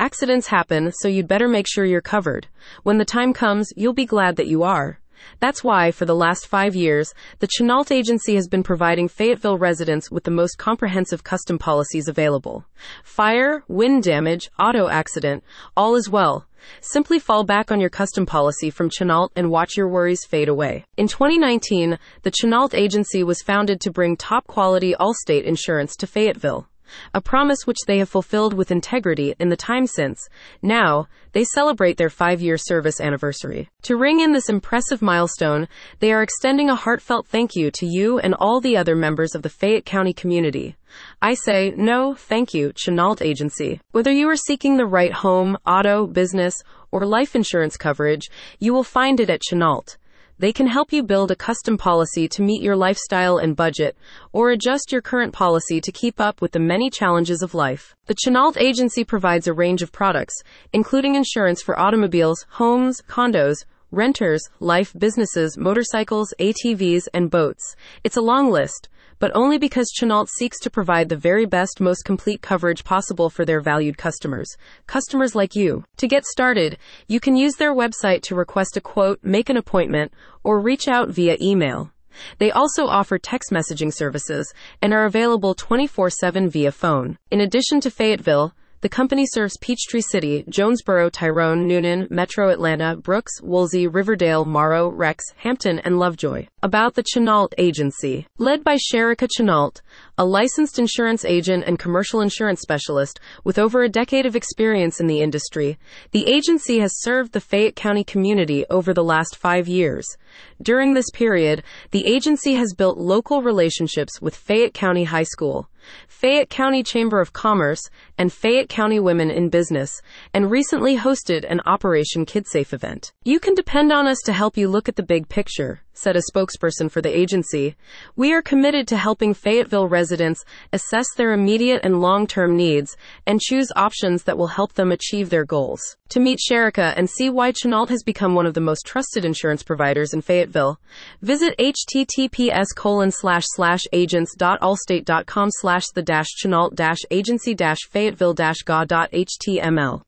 Accidents happen, so you'd better make sure you're covered. When the time comes, you'll be glad that you are. That's why, for the last five years, the Chenault Agency has been providing Fayetteville residents with the most comprehensive custom policies available. Fire, wind damage, auto accident, all is well. Simply fall back on your custom policy from Chenault and watch your worries fade away. In 2019, the Chenault Agency was founded to bring top quality Allstate insurance to Fayetteville a promise which they have fulfilled with integrity in the time since. Now, they celebrate their five year service anniversary. To ring in this impressive milestone, they are extending a heartfelt thank you to you and all the other members of the Fayette County community. I say, no, thank you, Chenault Agency. Whether you are seeking the right home, auto, business, or life insurance coverage, you will find it at Chenault. They can help you build a custom policy to meet your lifestyle and budget, or adjust your current policy to keep up with the many challenges of life. The Chenault Agency provides a range of products, including insurance for automobiles, homes, condos, renters, life, businesses, motorcycles, ATVs, and boats. It's a long list but only because Chenault seeks to provide the very best, most complete coverage possible for their valued customers. Customers like you. To get started, you can use their website to request a quote, make an appointment, or reach out via email. They also offer text messaging services and are available 24 7 via phone. In addition to Fayetteville, the company serves Peachtree City, Jonesboro, Tyrone, Newnan, Metro Atlanta, Brooks, Woolsey, Riverdale, Morrow, Rex, Hampton, and Lovejoy. About the Chenault Agency. Led by Sherika Chenault, a licensed insurance agent and commercial insurance specialist with over a decade of experience in the industry, the agency has served the Fayette County community over the last five years. During this period, the agency has built local relationships with Fayette County High School, Fayette County Chamber of Commerce, and Fayette County Women in Business, and recently hosted an Operation KidSafe event. You can depend on us to help you look at the big picture said a spokesperson for the agency. We are committed to helping Fayetteville residents assess their immediate and long term needs and choose options that will help them achieve their goals. To meet Sherika and see why Chenault has become one of the most trusted insurance providers in Fayetteville, visit https colon slash slash agents.allstate.com slash the dash Chenault dash agency dash Fayetteville dash ga.html.